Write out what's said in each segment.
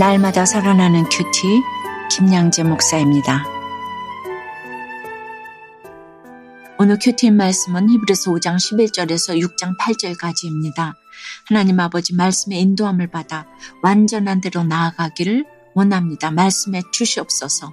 날마다 살아나는 큐티 김양재 목사입니다. 오늘 큐티 말씀은 히브리서 5장 11절에서 6장 8절까지입니다. 하나님 아버지 말씀의 인도함을 받아 완전한 데로 나아가기를 원합니다. 말씀해 주시옵소서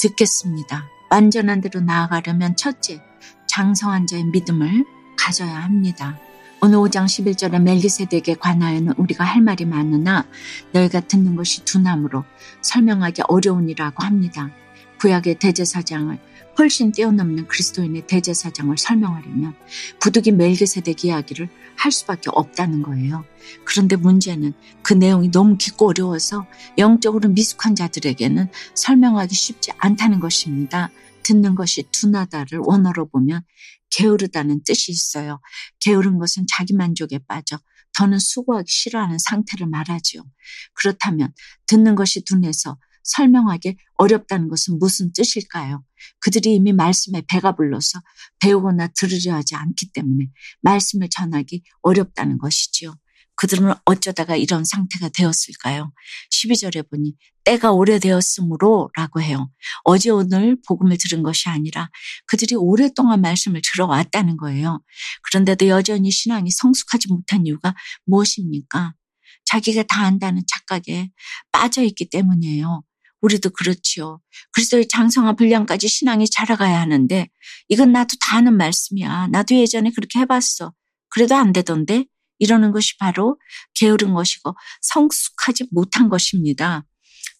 듣겠습니다. 완전한 데로 나아가려면 첫째, 장성한 자의 믿음을 가져야 합니다. 오늘 5장 11절에 멜기세덱에 관하여는 우리가 할 말이 많으나 너희가 듣는 것이 두나무로 설명하기 어려우니라고 합니다. 구약의 대제사장을 훨씬 뛰어넘는 그리스도인의 대제사장을 설명하려면 부득이 멜기세덱 이야기를 할 수밖에 없다는 거예요. 그런데 문제는 그 내용이 너무 깊고 어려워서 영적으로 미숙한 자들에게는 설명하기 쉽지 않다는 것입니다. 듣는 것이 둔하다를 원어로 보면 게으르다는 뜻이 있어요. 게으른 것은 자기 만족에 빠져 더는 수고하기 싫어하는 상태를 말하지요. 그렇다면 듣는 것이 둔해서 설명하기 어렵다는 것은 무슨 뜻일까요? 그들이 이미 말씀에 배가 불러서 배우거나 들으려 하지 않기 때문에 말씀을 전하기 어렵다는 것이지요. 그들은 어쩌다가 이런 상태가 되었을까요? 12절에 보니 때가 오래되었으므로 라고 해요. 어제 오늘 복음을 들은 것이 아니라 그들이 오랫동안 말씀을 들어왔다는 거예요. 그런데도 여전히 신앙이 성숙하지 못한 이유가 무엇입니까? 자기가 다 안다는 착각에 빠져 있기 때문이에요. 우리도 그렇지요. 그리스도의 장성한 분량까지 신앙이 자라가야 하는데 이건 나도 다 아는 말씀이야. 나도 예전에 그렇게 해봤어. 그래도 안 되던데 이러는 것이 바로 게으른 것이고 성숙하지 못한 것입니다.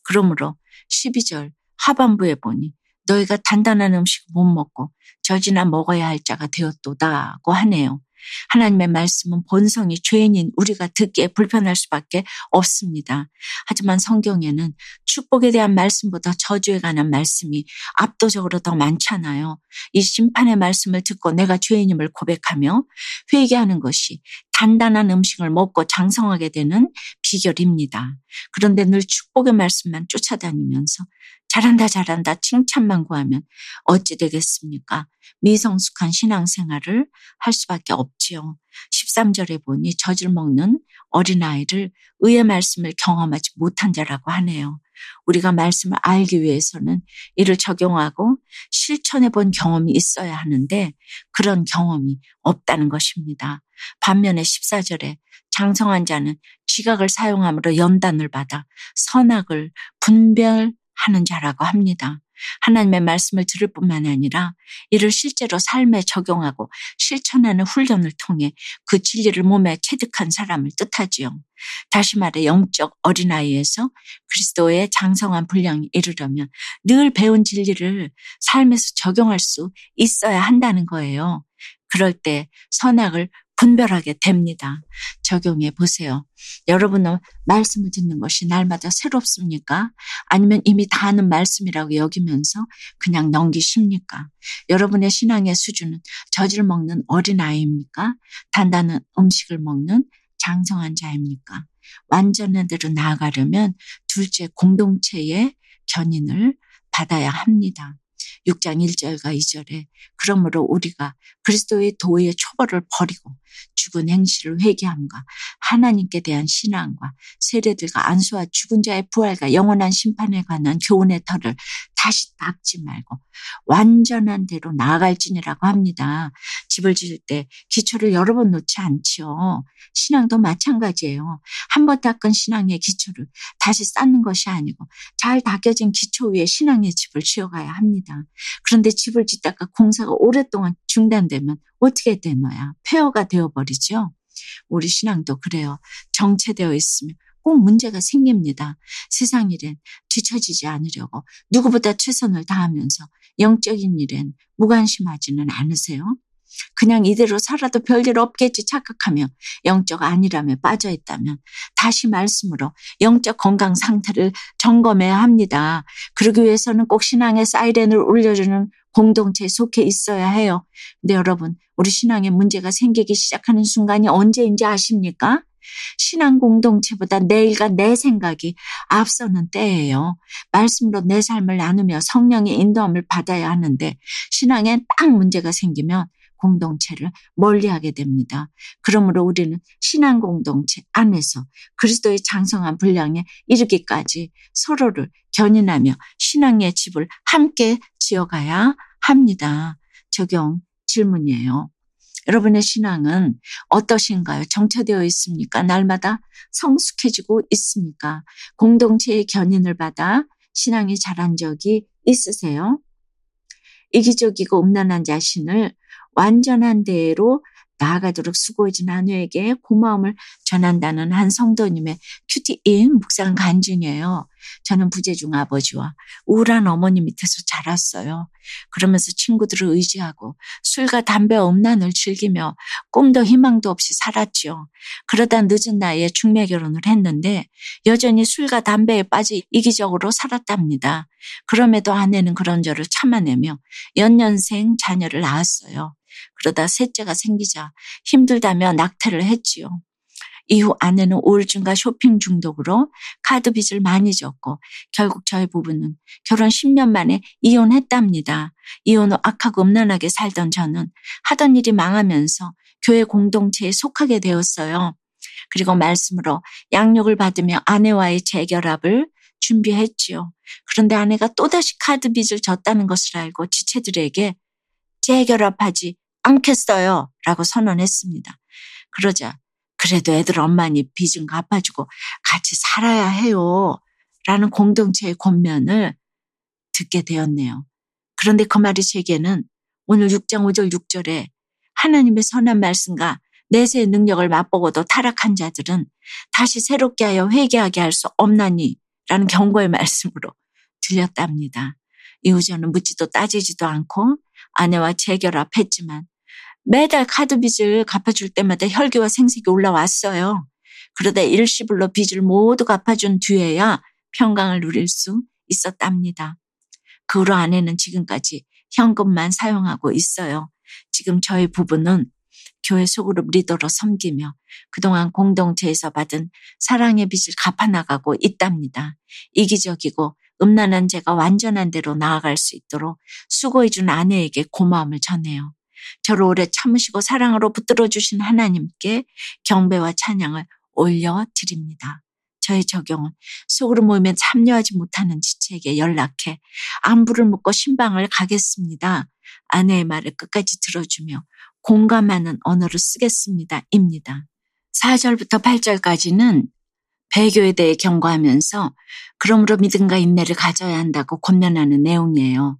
그러므로 12절 하반부에 보니 너희가 단단한 음식 못 먹고 젖이나 먹어야 할 자가 되었도다고 하네요. 하나님의 말씀은 본성이 죄인인 우리가 듣기에 불편할 수밖에 없습니다. 하지만 성경에는 축복에 대한 말씀보다 저주에 관한 말씀이 압도적으로 더 많잖아요. 이 심판의 말씀을 듣고 내가 죄인임을 고백하며 회개하는 것이 단단한 음식을 먹고 장성하게 되는 비결입니다. 그런데 늘 축복의 말씀만 쫓아다니면서 잘한다 잘한다 칭찬만 구하면 어찌 되겠습니까? 미성숙한 신앙생활을 할 수밖에 없지요. 13절에 보니 젖을 먹는 어린아이를 의의 말씀을 경험하지 못한 자라고 하네요. 우리가 말씀을 알기 위해서는 이를 적용하고 실천해 본 경험이 있어야 하는데 그런 경험이 없다는 것입니다. 반면에 14절에 장성한 자는 지각을 사용함으로 연단을 받아 선악을 분별 하는 자라고 합니다. 하나님의 말씀을 들을 뿐만 아니라 이를 실제로 삶에 적용하고 실천하는 훈련을 통해 그 진리를 몸에 체득한 사람을 뜻하지요. 다시 말해 영적 어린아이에서 그리스도의 장성한 분량이 이르려면 늘 배운 진리를 삶에서 적용할 수 있어야 한다는 거예요. 그럴 때 선악을 분별하게 됩니다. 적용해 보세요. 여러분은 말씀을 듣는 것이 날마다 새롭습니까? 아니면 이미 다 아는 말씀이라고 여기면서 그냥 넘기십니까? 여러분의 신앙의 수준은 젖을 먹는 어린아이입니까? 단단한 음식을 먹는 장성한 자입니까? 완전한 대로 나아가려면 둘째 공동체의 견인을 받아야 합니다. 6장 1절과 2절에 그러므로 우리가 그리스도의 도의 초벌을 버리고 죽은 행실을 회개함과 하나님께 대한 신앙과 세례들과 안수와 죽은 자의 부활과 영원한 심판에 관한 교훈의 털을 다시 닦지 말고 완전한 대로 나아갈지니라고 합니다. 집을 지을 때 기초를 여러 번 놓지 않지요. 신앙도 마찬가지예요. 한 번 닦은 신앙의 기초를 다시 쌓는 것이 아니고 잘 닦여진 기초 위에 신앙의 집을 지어가야 합니다. 그런데 집을 짓다가 공사가 오랫동안 중단되면 어떻게 되노야? 폐허가 되어버리죠. 우리 신앙도 그래요. 정체되어 있으면 꼭 문제가 생깁니다. 세상 일엔 뒤처지지 않으려고 누구보다 최선을 다하면서 영적인 일엔 무관심하지는 않으세요? 그냥 이대로 살아도 별일 없겠지 착각하며 영적 아니람에 빠져 있다면 다시 말씀으로 영적 건강 상태를 점검해야 합니다. 그러기 위해서는 꼭 신앙의 사이렌을 울려주는 공동체에 속해 있어야 해요. 근데 여러분, 우리 신앙에 문제가 생기기 시작하는 순간이 언제인지 아십니까? 신앙 공동체보다 내일과 내 생각이 앞서는 때예요. 말씀으로 내 삶을 나누며 성령의 인도함을 받아야 하는데 신앙에 딱 문제가 생기면 공동체를 멀리하게 됩니다. 그러므로 우리는 신앙 공동체 안에서 그리스도의 장성한 분량에 이르기까지 서로를 견인하며 신앙의 집을 함께 지어가야 합니다. 적용 질문이에요. 여러분의 신앙은 어떠신가요? 정체되어 있습니까? 날마다 성숙해지고 있습니까? 공동체의 견인을 받아 신앙이 자란 적이 있으세요? 이기적이고 음란한 자신을 완전한 대로 나아가도록 수고해준 한우에게 고마움을 전한다는 한 성도님의 큐티인 묵상 간증이에요. 저는 부재중 아버지와 우울한 어머니 밑에서 자랐어요. 그러면서 친구들을 의지하고 술과 담배 음란을 즐기며 꿈도 희망도 없이 살았죠. 그러다 늦은 나이에 중매 결혼을 했는데 여전히 술과 담배에 빠져 이기적으로 살았답니다. 그럼에도 아내는 그런 저를 참아내며 연년생 자녀를 낳았어요. 그러다 셋째가 생기자 힘들다며 낙태를 했지요. 이후 아내는 우울증과 쇼핑 중독으로 카드 빚을 많이 졌고 결국 저희 부부는 결혼 10년 만에 이혼했답니다. 이혼 후 악하고 음란하게 살던 저는 하던 일이 망하면서 교회 공동체에 속하게 되었어요. 그리고 말씀으로 양육을 받으며 아내와의 재결합을 준비했지요. 그런데 아내가 또다시 카드 빚을 졌다는 것을 알고 지체들에게 재결합하지 않겠어요. 라고 선언했습니다. 그러자 그래도 애들 엄마니 빚은 갚아주고 같이 살아야 해요. 라는 공동체의 권면을 듣게 되었네요. 그런데 그 말이 제게는 오늘 6장 5절 6절에 하나님의 선한 말씀과 내세의 능력을 맛보고도 타락한 자들은 다시 새롭게 하여 회개하게 할 수 없나니 라는 경고의 말씀으로 들렸답니다. 이후 저는 묻지도 따지지도 않고 아내와 재결합했지만 매달 카드 빚을 갚아줄 때마다 혈기와 생색이 올라왔어요. 그러다 일시불로 빚을 모두 갚아준 뒤에야 평강을 누릴 수 있었답니다. 그 후로 아내는 지금까지 현금만 사용하고 있어요. 지금 저희 부부는 교회 소그룹 리더로 섬기며 그동안 공동체에서 받은 사랑의 빚을 갚아나가고 있답니다. 이기적이고 음란한 제가 완전한 대로 나아갈 수 있도록 수고해준 아내에게 고마움을 전해요. 저를 오래 참으시고 사랑으로 붙들어 주신 하나님께 경배와 찬양을 올려 드립니다. 저의 적용은 속으로 모이면 참여하지 못하는 지체에게 연락해 안부를 묻고 신방을 가겠습니다. 아내의 말을 끝까지 들어주며 공감하는 언어를 쓰겠습니다. 입니다. 4절부터 8절까지는 배교에 대해 경고하면서 그러므로 믿음과 인내를 가져야 한다고 권면하는 내용이에요.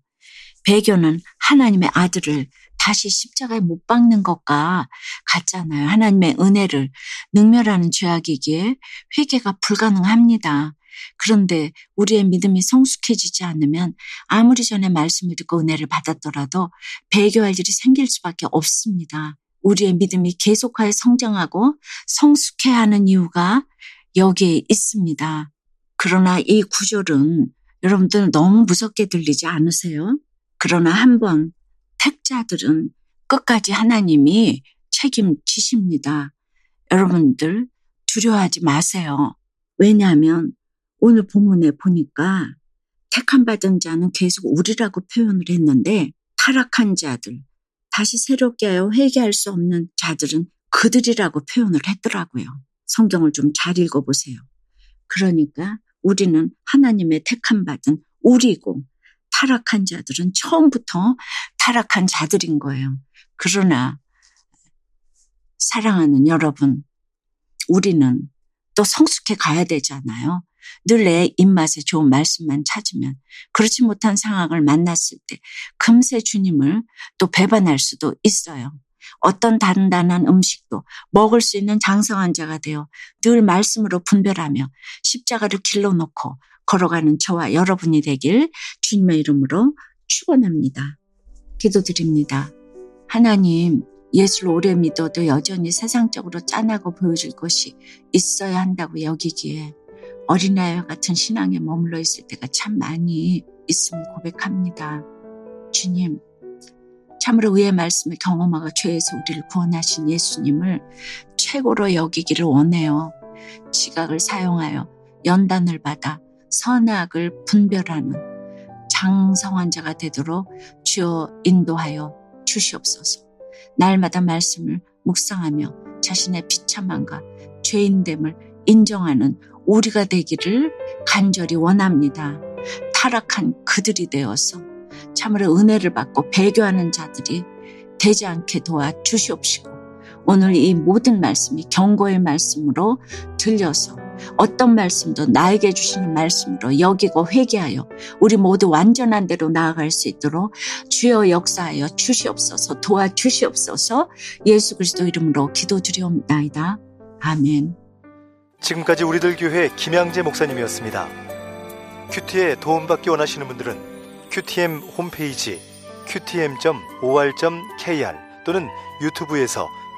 배교는 하나님의 아들을 다시 십자가에 못 박는 것과 같잖아요. 하나님의 은혜를 능멸하는 죄악이기에 회개가 불가능합니다. 그런데 우리의 믿음이 성숙해지지 않으면 아무리 전에 말씀을 듣고 은혜를 받았더라도 배교할 일이 생길 수밖에 없습니다. 우리의 믿음이 계속하여 성장하고 성숙해야 하는 이유가 여기에 있습니다. 그러나 이 구절은 여러분들 너무 무섭게 들리지 않으세요? 그러나 한번 택자들은 끝까지 하나님이 책임지십니다. 여러분들 두려워하지 마세요. 왜냐하면 오늘 본문에 보니까 택함 받은 자는 계속 우리라고 표현을 했는데 타락한 자들, 다시 새롭게 하여 회개할 수 없는 자들은 그들이라고 표현을 했더라고요. 성경을 좀 잘 읽어보세요. 그러니까 우리는 하나님의 택함 받은 우리고 타락한 자들은 처음부터 타락한 자들인 거예요. 그러나 사랑하는 여러분, 우리는 또 성숙해 가야 되잖아요. 늘 내 입맛에 좋은 말씀만 찾으면 그렇지 못한 상황을 만났을 때 금세 주님을 또 배반할 수도 있어요. 어떤 단단한 음식도 먹을 수 있는 장성한 자가 되어 늘 말씀으로 분별하며 십자가를 길러놓고 걸어가는 저와 여러분이 되길 주님의 이름으로 축원합니다. 기도드립니다. 하나님, 예수를 오래 믿어도 여전히 세상적으로 짠하고 보여줄 것이 있어야 한다고 여기기에 어린아이와 같은 신앙에 머물러 있을 때가 참 많이 있음을 고백합니다. 주님, 참으로 의의 말씀을 경험하고 죄에서 우리를 구원하신 예수님을 최고로 여기기를 원해요. 지각을 사용하여 연단을 받아 선악을 분별하는 장성한 자가 되도록 주여 인도하여 주시옵소서. 날마다 말씀을 묵상하며 자신의 비참함과 죄인됨을 인정하는 우리가 되기를 간절히 원합니다. 타락한 그들이 되어서 참으로 은혜를 받고 배교하는 자들이 되지 않게 도와 주시옵시고 오늘 이 모든 말씀이 경고의 말씀으로 들려서 어떤 말씀도 나에게 주시는 말씀으로 여기고 회개하여 우리 모두 완전한 대로 나아갈 수 있도록 주여 역사하여 주시옵소서 도와주시옵소서 예수 그리스도 이름으로 기도드리옵나이다. 아멘. 지금까지 우리들 교회 김양재 목사님이었습니다. 큐티에 도움받기 원하시는 분들은 큐티엠 홈페이지 qtm.or.kr 또는 유튜브에서